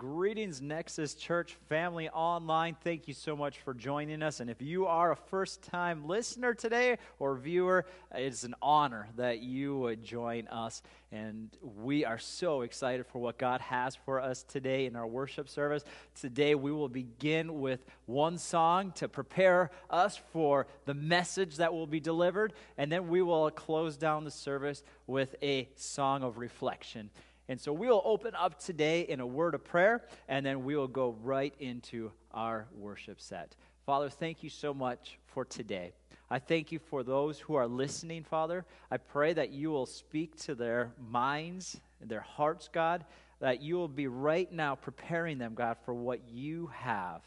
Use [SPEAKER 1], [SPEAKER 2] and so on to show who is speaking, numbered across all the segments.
[SPEAKER 1] Greetings, Nexus Church family online. Thank you so much for joining us. And if you are a first time listener today or viewer, it's an honor that you would join us. And we are so excited for what God has for us today in our worship service. Today, we will begin with one song to prepare us for the message that will be delivered. And then we will close down the service with a song of reflection. And so we will open up today in a word of prayer, and then we will go right into our worship set. Father, thank you so much for today. I thank you for those who are listening, Father. I pray that you will speak to their minds, their hearts, God, that you will be right now preparing them, God, for what you have.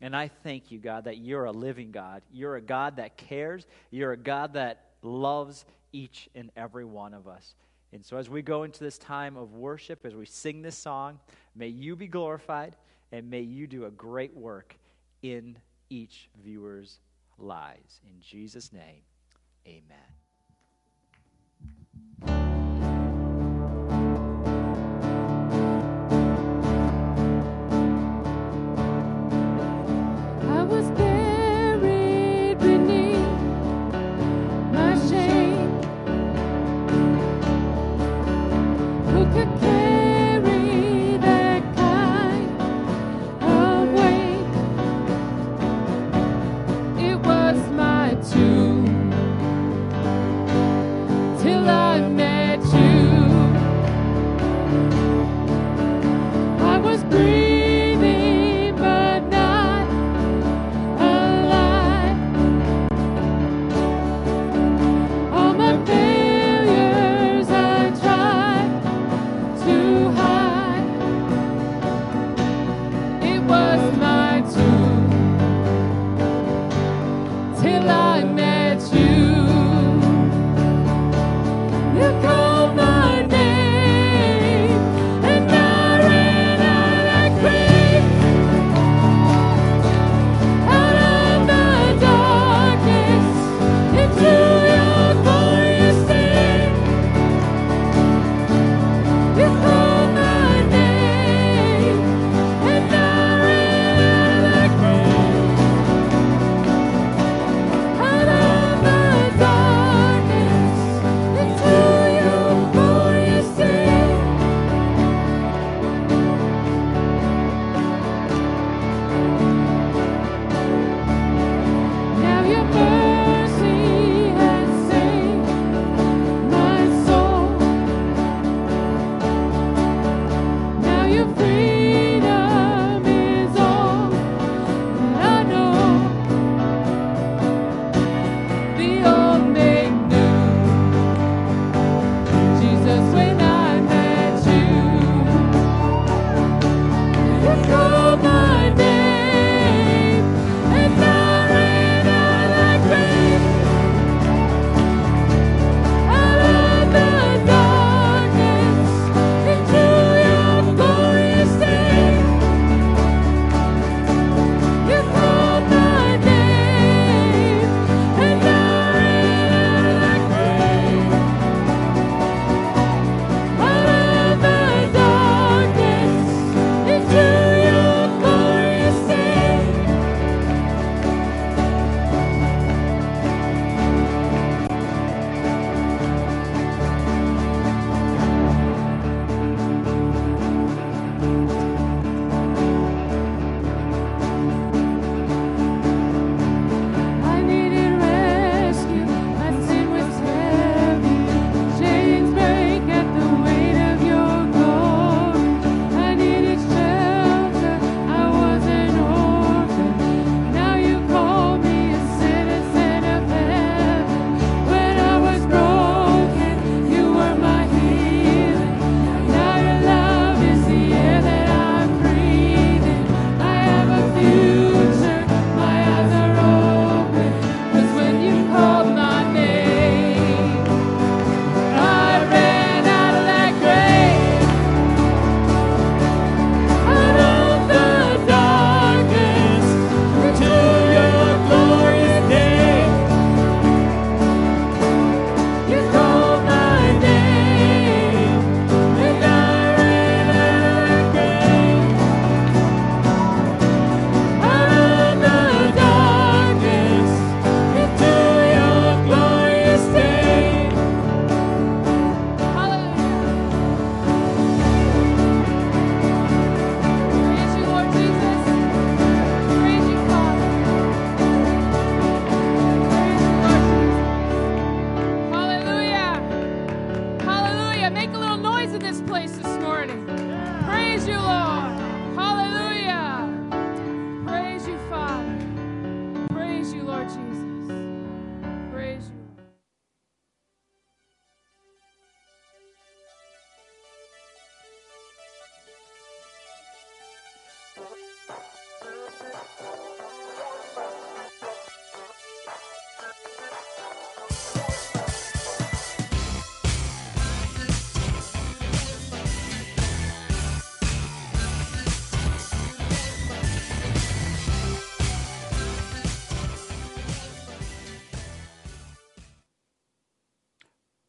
[SPEAKER 1] And I thank you, God, that you're a living God. You're a God that cares. You're a God that loves each and every one of us. And so, as we go into this time of worship, as we sing this song, may you be glorified and may you do a great work in each viewer's lives. In Jesus' name, amen.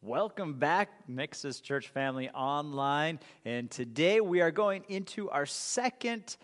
[SPEAKER 1] Welcome back, Nexus Church Family Online. And today we are going into our second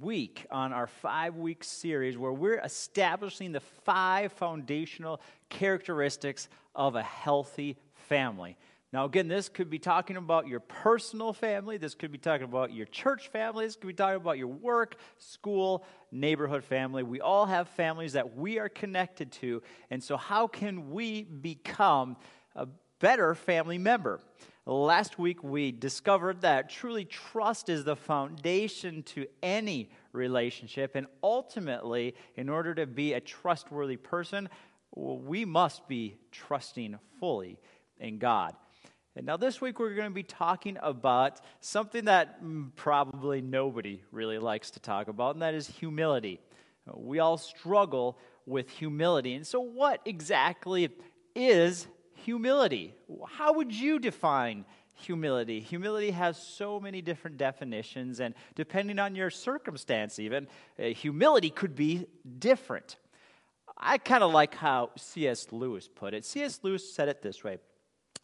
[SPEAKER 1] week on our five week series where we're establishing the five foundational characteristics of a healthy family. Now, again, this could be talking about your personal family. This could be talking about your church family. This could be talking about your work, school, neighborhood family. We all have families that we are connected to. And so, how can we become a better family member? Last week, we discovered that truly trust is the foundation to any relationship. And ultimately, in order to be a trustworthy person, we must be trusting fully in God. And now, this week, we're going to be talking about something that mm, probably nobody really likes to talk about, and that is humility. We all struggle with humility. And so, what exactly is humility? How would you define humility? Humility has so many different definitions, and depending on your circumstance, even, uh, humility could be different. I kind of like how C.S. Lewis put it. C.S. Lewis said it this way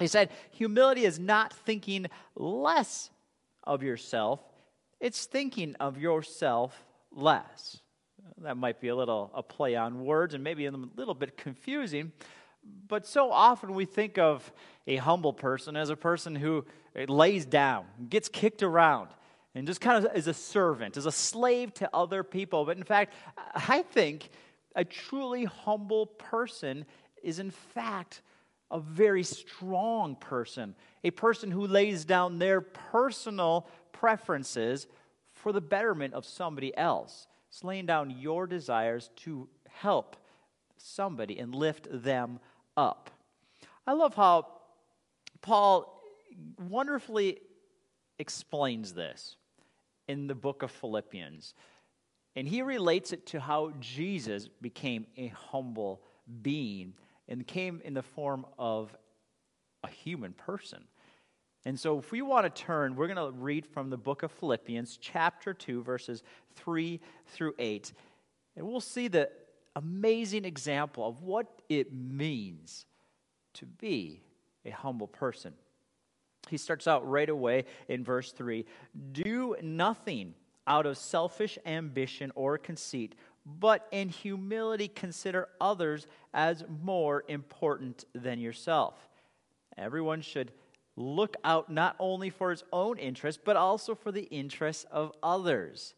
[SPEAKER 1] he said, Humility is not thinking less of yourself, it's thinking of yourself less. That might be a little a play on words and maybe a little bit confusing, but so often we think of a humble person as a person who eh, lays down, gets kicked around, and just kind of is a servant, is a slave to other people. But in fact, I think a truly humble person is in fact a very strong person, a person who lays down their personal preferences for the betterment of somebody else. It's laying down your desires to help somebody and lift them up. I love how Paul wonderfully explains this in the book of Philippians. And he relates it to how Jesus became a humble being and came in the form of a human person. And so, if we want to turn, we're going to read from the book of Philippians, chapter 2, verses 3 through 8. And we'll see the amazing example of what it means to be a humble person. He starts out right away in verse 3 Do nothing out of selfish ambition or conceit but in humility consider others as more important than yourself. Everyone should look out not only for his own interest, but also for the interests of others.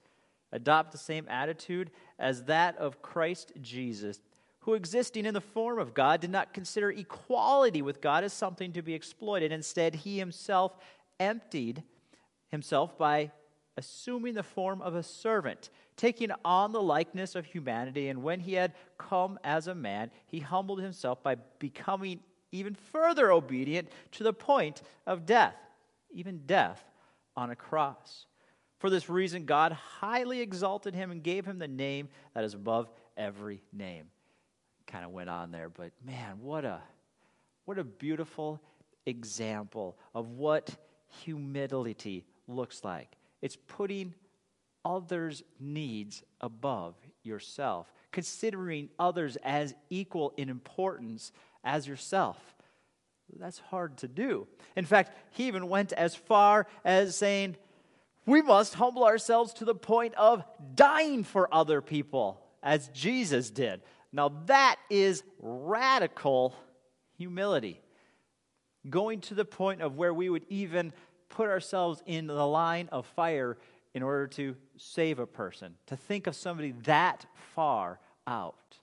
[SPEAKER 1] Adopt the same attitude as that of Christ Jesus, who, existing in the form of God, did not consider equality with God as something to be exploited. Instead, he himself emptied himself by assuming the form of a servant, taking on the likeness of humanity. And when he had come as a man, he humbled himself by becoming even further obedient to the point of death, even death on a cross. For this reason, God highly exalted him and gave him the name that is above every name. Kind of went on there, but man, what a what a beautiful example of what humility looks like. It's putting others' needs above yourself, considering others as equal in importance as yourself. That's hard to do. In fact, he even went as far as saying, we must humble ourselves to the point of dying for other people, as Jesus did. Now, that is radical humility. Going to the point of where we would even put ourselves in the line of fire in order to save a person, to think of somebody that far out.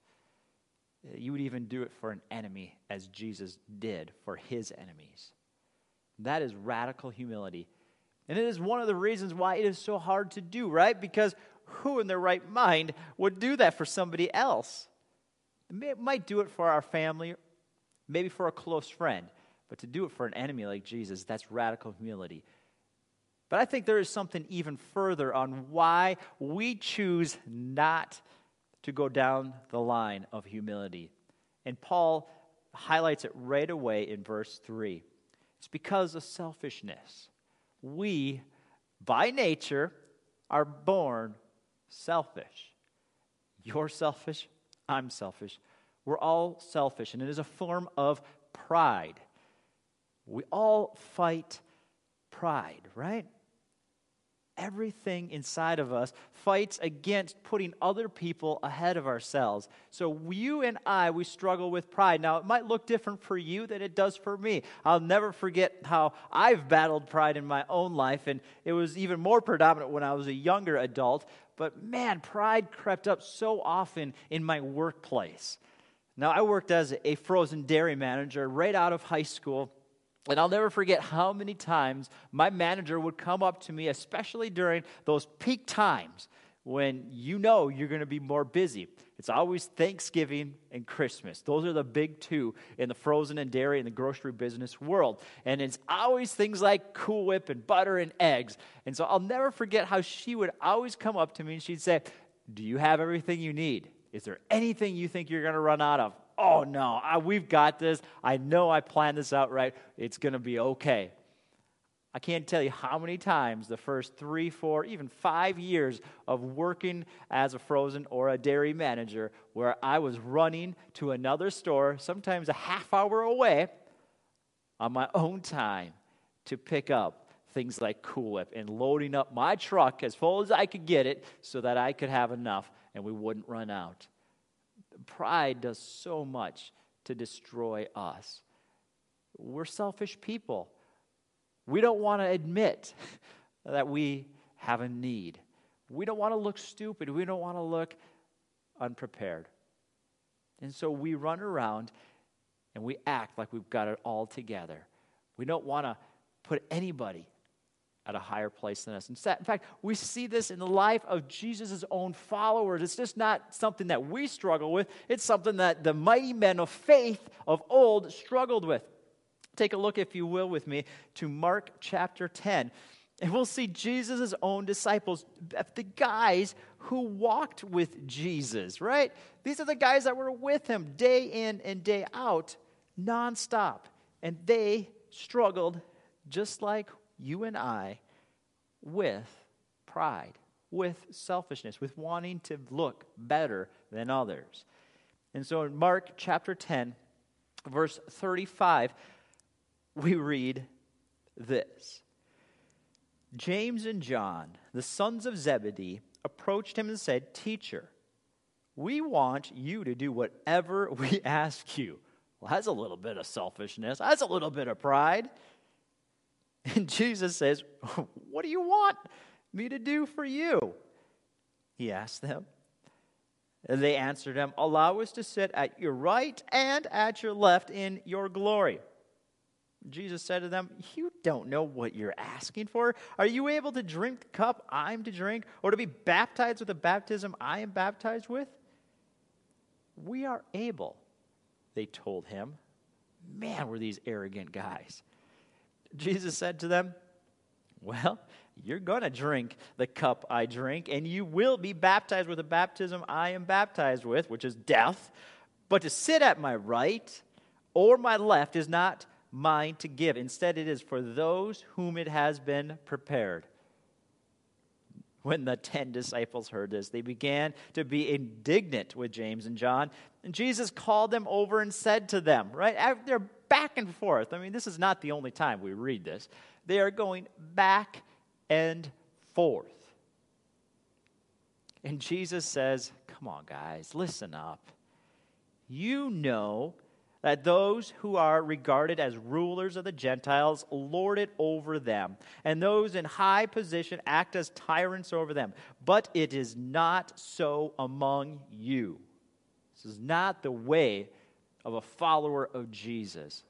[SPEAKER 1] You would even do it for an enemy, as Jesus did for his enemies. That is radical humility. And it is one of the reasons why it is so hard to do, right? Because who in their right mind would do that for somebody else? It might do it for our family, maybe for a close friend, but to do it for an enemy like Jesus, that's radical humility. But I think there is something even further on why we choose not to go down the line of humility. And Paul highlights it right away in verse 3. It's because of selfishness. We, by nature, are born selfish. You're selfish. I'm selfish. We're all selfish, and it is a form of pride. We all fight pride, right? Everything inside of us fights against putting other people ahead of ourselves. So, you and I, we struggle with pride. Now, it might look different for you than it does for me. I'll never forget how I've battled pride in my own life, and it was even more predominant when I was a younger adult. But man, pride crept up so often in my workplace. Now, I worked as a frozen dairy manager right out of high school. And I'll never forget how many times my manager would come up to me, especially during those peak times when you know you're going to be more busy. It's always Thanksgiving and Christmas. Those are the big two in the frozen and dairy and the grocery business world. And it's always things like Cool Whip and butter and eggs. And so I'll never forget how she would always come up to me and she'd say, Do you have everything you need? Is there anything you think you're going to run out of? Oh no, I, we've got this. I know I planned this out right. It's going to be okay. I can't tell you how many times the first three, four, even five years of working as a frozen or a dairy manager where I was running to another store, sometimes a half hour away, on my own time to pick up things like Cool Whip and loading up my truck as full as I could get it so that I could have enough and we wouldn't run out pride does so much to destroy us. We're selfish people. We don't want to admit that we have a need. We don't want to look stupid. We don't want to look unprepared. And so we run around and we act like we've got it all together. We don't want to put anybody at a higher place than us. In fact, we see this in the life of Jesus' own followers. It's just not something that we struggle with, it's something that the mighty men of faith of old struggled with. Take a look, if you will, with me to Mark chapter 10. And we'll see Jesus' own disciples, the guys who walked with Jesus, right? These are the guys that were with him day in and day out, nonstop. And they struggled just like you and I with pride, with selfishness, with wanting to look better than others. And so in Mark chapter 10, verse 35, we read this James and John, the sons of Zebedee, approached him and said, Teacher, we want you to do whatever we ask you. Well, that's a little bit of selfishness. That's a little bit of pride. And Jesus says, What do you want me to do for you? He asked them. And they answered him, Allow us to sit at your right and at your left in your glory. Jesus said to them, You don't know what you're asking for. Are you able to drink the cup I'm to drink, or to be baptized with the baptism I am baptized with? We are able, they told him. Man, were these arrogant guys. Jesus said to them, Well, you're going to drink the cup I drink, and you will be baptized with the baptism I am baptized with, which is death. But to sit at my right or my left is not mine to give. Instead, it is for those whom it has been prepared. When the ten disciples heard this, they began to be indignant with James and John. And Jesus called them over and said to them, right? They're back and forth. I mean, this is not the only time we read this. They are going back and forth. And Jesus says, Come on, guys, listen up. You know that those who are regarded as rulers of the Gentiles lord it over them, and those in high position act as tyrants over them. But it is not so among you. This is not the way of a follower of Jesus.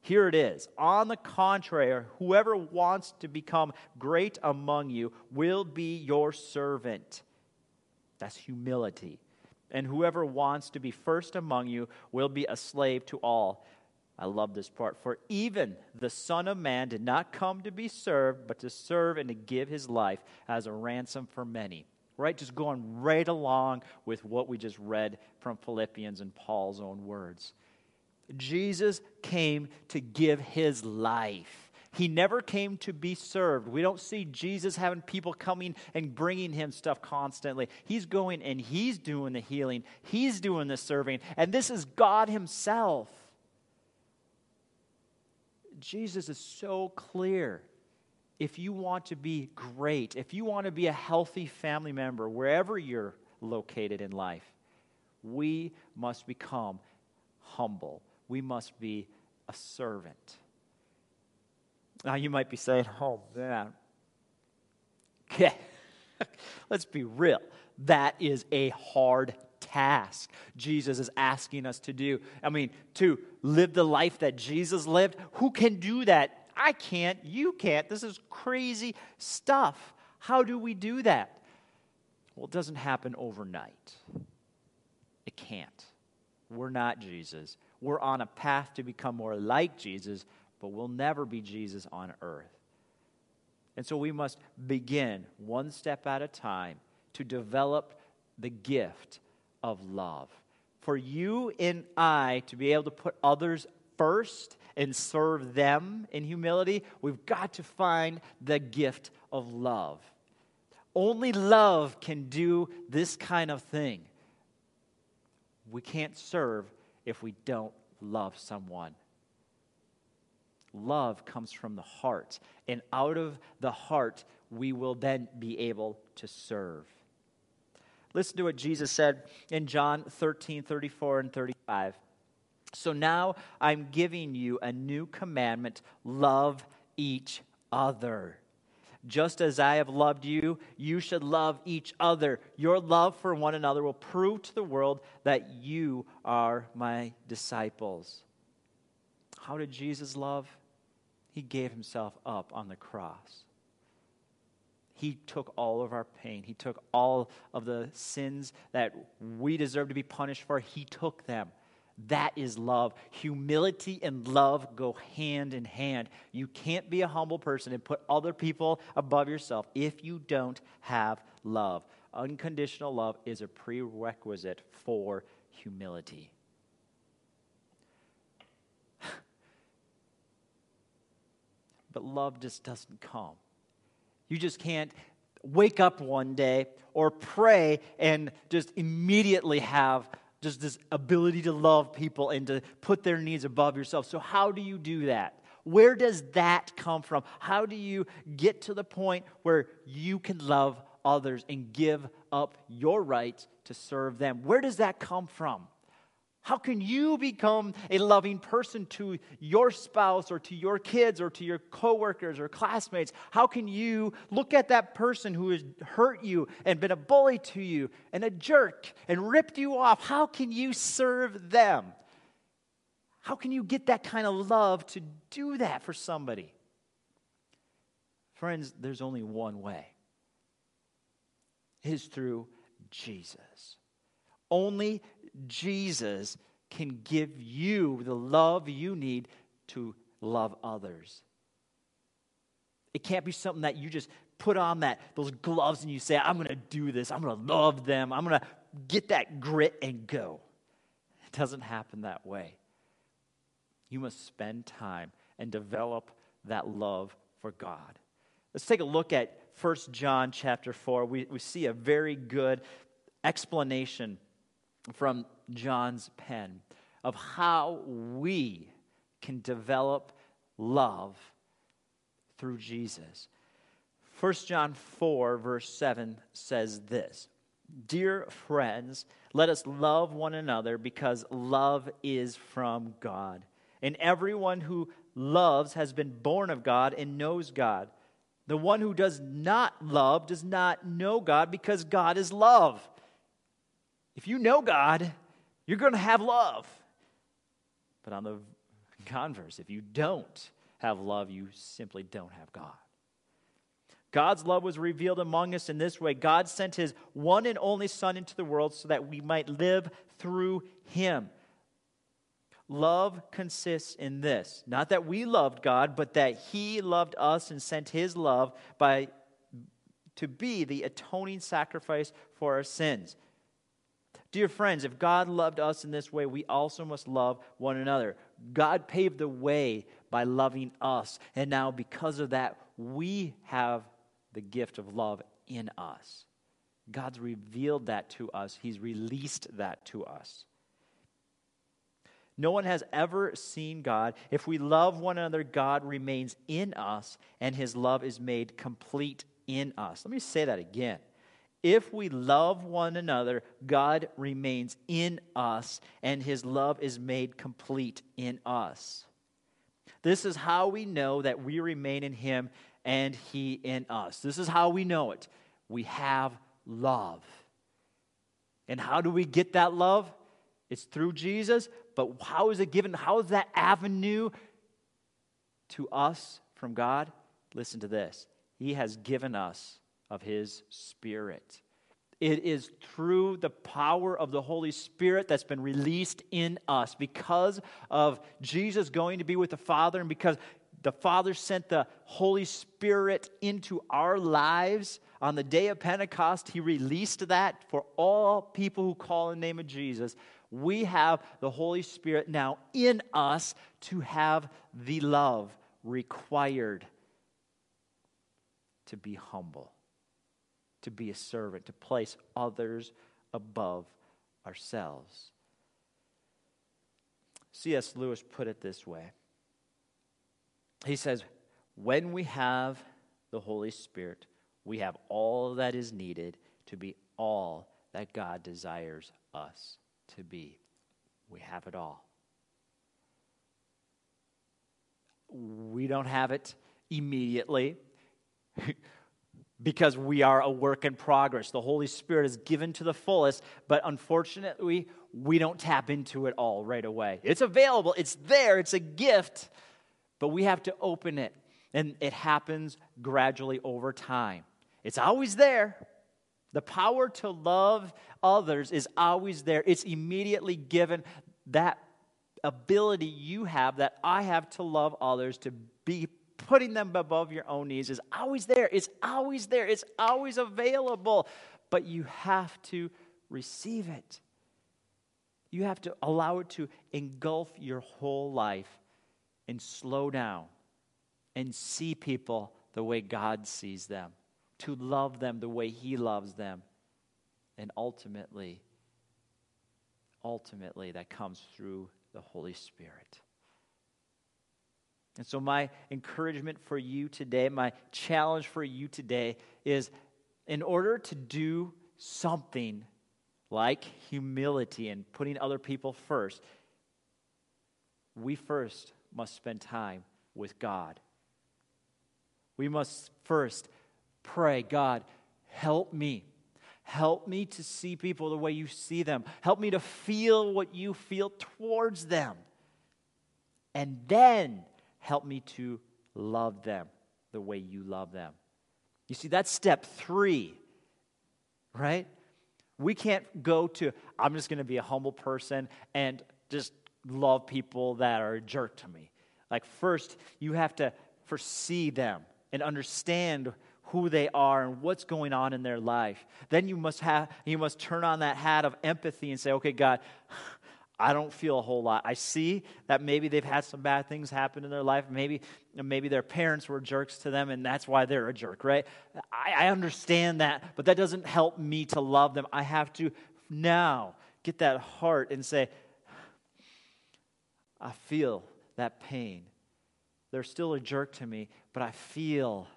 [SPEAKER 1] Here it is. On the contrary, whoever wants to become great among you will be your servant. That's humility. And whoever wants to be first among you will be a slave to all. I love this part. For even the Son of Man did not come to be served, but to serve and to give his life as a ransom for many. Right? Just going right along with what we just read from Philippians and Paul's own words. Jesus came to give his life. He never came to be served. We don't see Jesus having people coming and bringing him stuff constantly. He's going and he's doing the healing, he's doing the serving, and this is God himself. Jesus is so clear. If you want to be great, if you want to be a healthy family member, wherever you're located in life, we must become humble we must be a servant. Now, you might be saying, oh, man. Okay, let's be real. That is a hard task Jesus is asking us to do. I mean, to live the life that Jesus lived. Who can do that? I can't. You can't. This is crazy stuff. How do we do that? Well, it doesn't happen overnight. It can't. We're not Jesus. We're on a path to become more like Jesus, but we'll never be Jesus on earth. And so we must begin one step at a time to develop the gift of love. For you and I to be able to put others first and serve them in humility, we've got to find the gift of love. Only love can do this kind of thing. We can't serve if we don't love someone. Love comes from the heart, and out of the heart, we will then be able to serve. Listen to what Jesus said in John 13, 34, and 35. So now I'm giving you a new commandment love each other. Just as I have loved you, you should love each other. Your love for one another will prove to the world that you are my disciples. How did Jesus love? He gave himself up on the cross. He took all of our pain. He took all of the sins that we deserve to be punished for. He took them. That is love. Humility and love go hand in hand. You can't be a humble person and put other people above yourself if you don't have love. Unconditional love is a prerequisite for humility. but love just doesn't come. You just can't wake up one day or pray and just immediately have just this ability to love people and to put their needs above yourself. So, how do you do that? Where does that come from? How do you get to the point where you can love others and give up your rights to serve them? Where does that come from? How can you become a loving person to your spouse or to your kids or to your coworkers or classmates? How can you look at that person who has hurt you and been a bully to you and a jerk and ripped you off? How can you serve them? How can you get that kind of love to do that for somebody? Friends, there's only one way. It is through Jesus. Only Jesus can give you the love you need to love others. It can't be something that you just put on that those gloves and you say, I'm gonna do this, I'm gonna love them, I'm gonna get that grit and go. It doesn't happen that way. You must spend time and develop that love for God. Let's take a look at 1 John chapter 4. We, we see a very good explanation from John's pen of how we can develop love through Jesus. 1 John 4, verse 7 says this Dear friends, let us love one another because love is from God. And everyone who loves has been born of God and knows God. The one who does not love does not know God because God is love. If you know God, you're going to have love. But on the Converse, if you don't have love, you simply don't have God. God's love was revealed among us in this way God sent his one and only Son into the world so that we might live through him. Love consists in this not that we loved God, but that he loved us and sent his love by, to be the atoning sacrifice for our sins. Dear friends, if God loved us in this way, we also must love one another. God paved the way by loving us. And now, because of that, we have the gift of love in us. God's revealed that to us, He's released that to us. No one has ever seen God. If we love one another, God remains in us, and His love is made complete in us. Let me say that again. If we love one another, God remains in us, and his love is made complete in us. This is how we know that we remain in him and he in us. This is how we know it. We have love. And how do we get that love? It's through Jesus, but how is it given? How is that avenue to us from God? Listen to this. He has given us of His Spirit. It is through the power of the Holy Spirit that's been released in us because of Jesus going to be with the Father and because the Father sent the Holy Spirit into our lives on the day of Pentecost. He released that for all people who call in the name of Jesus. We have the Holy Spirit now in us to have the love required to be humble to be a servant, to place others above ourselves. C.S. Lewis put it this way He says, When we have the Holy Spirit, we have all that is needed to be all that God desires us to be. We have it all. We don't have it immediately. because we are a work in progress. The Holy Spirit is given to the fullest, but unfortunately, we don't tap into it all right away. It's available, it's there, it's a gift, but we have to open it. And it happens gradually over time. It's always there. The power to love others is always there. It's immediately given. That ability you have, that I have to love others, to be putting them above your own needs is always there. It's always there. It's always available. But you have to receive it. You have to allow it to engulf your whole life and slow down and see people the way God sees them, to love them the way He loves them. And ultimately, ultimately, that comes through the Holy Spirit. And so, my encouragement for you today, my challenge for you today is in order to do something like humility and putting other people first, we first must spend time with God. We must first pray, God, help me. Help me to see people the way you see them. Help me to feel what you feel towards them. And then help me to love them the way you love them. You see, that's step three, right? We can't go to, I'm just going to be a humble person and just love people that are a jerk to me. Like, first, you have to foresee them and understand who they are and what's going on in their life. Then you must have you must turn on that hat of empathy and say, "Okay, God, I don't feel a whole lot. I see that maybe they've had some bad things happen in their life. Maybe, maybe their parents were jerks to them, and that's why they're a jerk, right? I, I understand that, but that doesn't help me to love them. I have to now get that heart and say, I feel that pain. They're still a jerk to me, but I feel,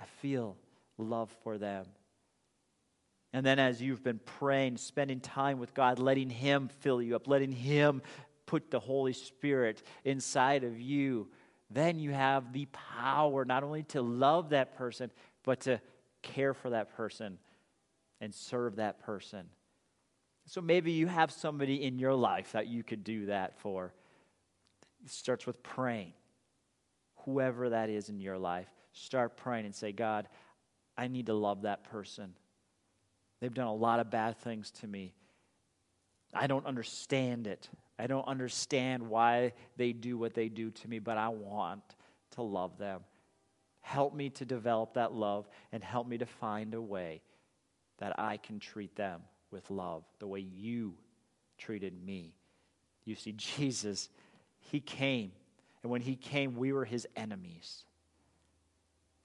[SPEAKER 1] I feel love for them. And then, as you've been praying, spending time with God, letting Him fill you up, letting Him put the Holy Spirit inside of you, then you have the power not only to love that person, but to care for that person and serve that person. So maybe you have somebody in your life that you could do that for. It starts with praying. Whoever that is in your life, start praying and say, God, I need to love that person. They've done a lot of bad things to me. I don't understand it. I don't understand why they do what they do to me, but I want to love them. Help me to develop that love and help me to find a way that I can treat them with love the way you treated me. You see, Jesus, He came, and when He came, we were His enemies.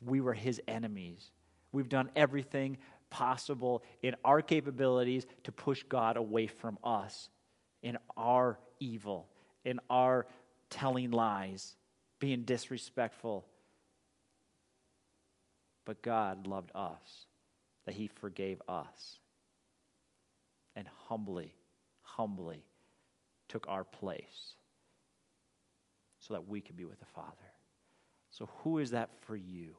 [SPEAKER 1] We were His enemies. We've done everything possible in our capabilities to push God away from us in our evil, in our telling lies, being disrespectful. But God loved us, that He forgave us, and humbly, humbly took our place so that we could be with the Father. So, who is that for you?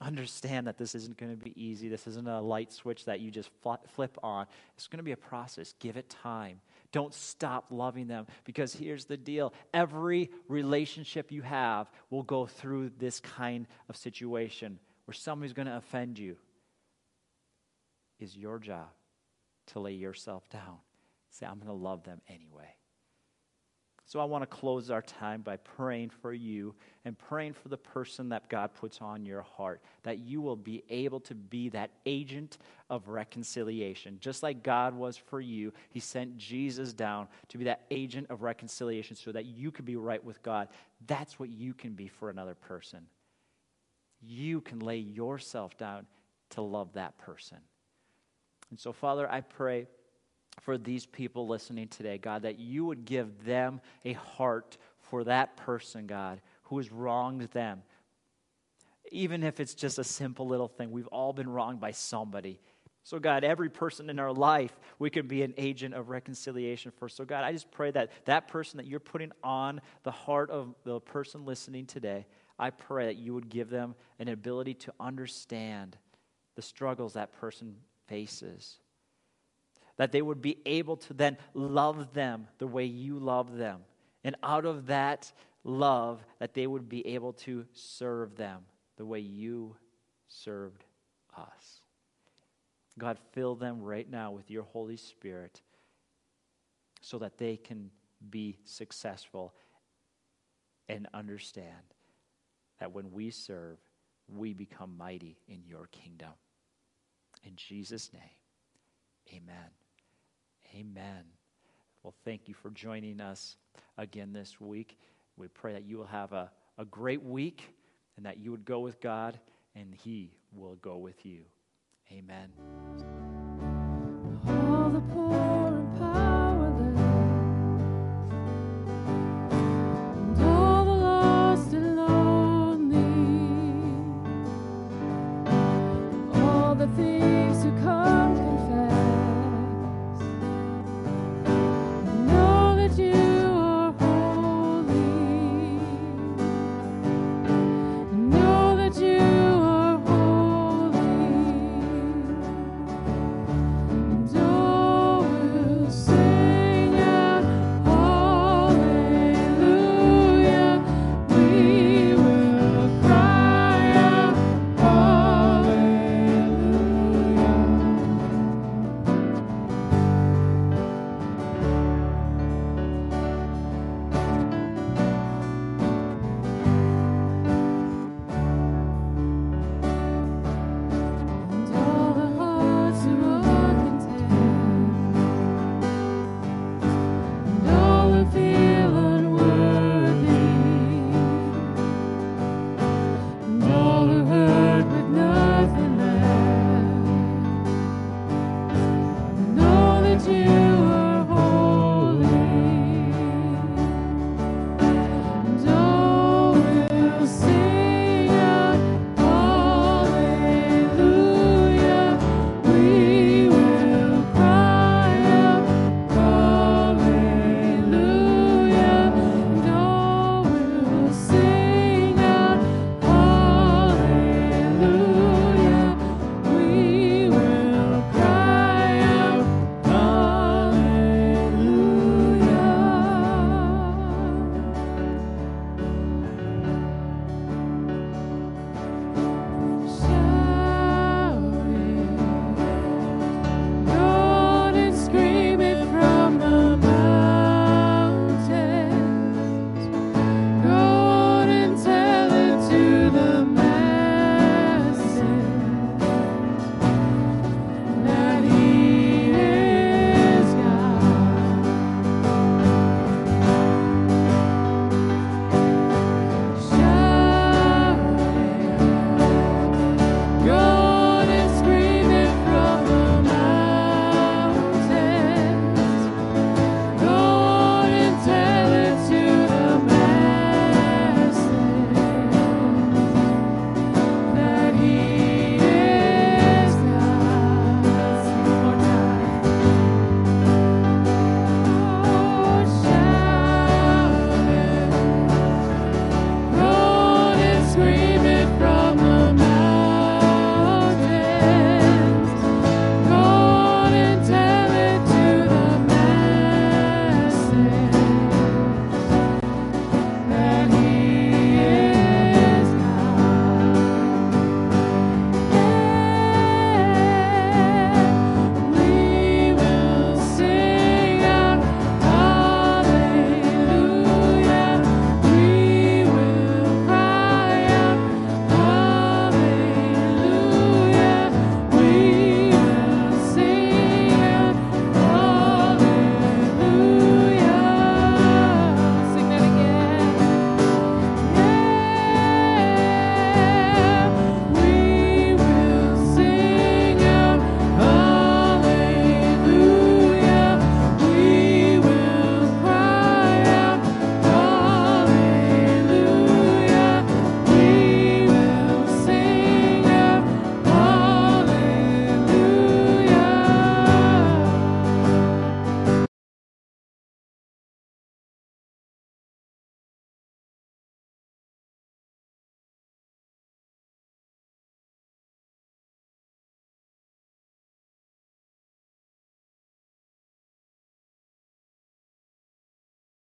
[SPEAKER 1] Understand that this isn't going to be easy. This isn't a light switch that you just flip on. It's going to be a process. Give it time. Don't stop loving them because here's the deal every relationship you have will go through this kind of situation where somebody's going to offend you. Is your job to lay yourself down. Say, I'm going to love them anyway. So I want to close our time by praying for you and praying for the person that God puts on your heart, that you will be able to be that agent of reconciliation. Just like God was for you, He sent Jesus down to be that agent of reconciliation so that you could be right with God. That's what you can be for another person. You can lay yourself down to love that person. And so, Father, I pray for these people listening today, God, that you would give them a heart for that person, God, who has wronged them. Even if it's just a simple little thing, we've all been wronged by somebody. So, God, every person in our life, we can be an agent of reconciliation for. So, God, I just pray that that person that you're putting on the heart of the person listening today, I pray that you would give them an ability to understand the struggles that person faces that they would be able to then love them the way you love them. And out of that love, that they would be able to serve them the way you served us. God, fill them right now with your Holy Spirit so that they can be successful and understand that when we serve, we become mighty in your kingdom. In Jesus' name, amen. Amen. Well, thank you for joining us again this week. We pray that you will have a, a great week and that you would go with God and He will go with you. Amen. you.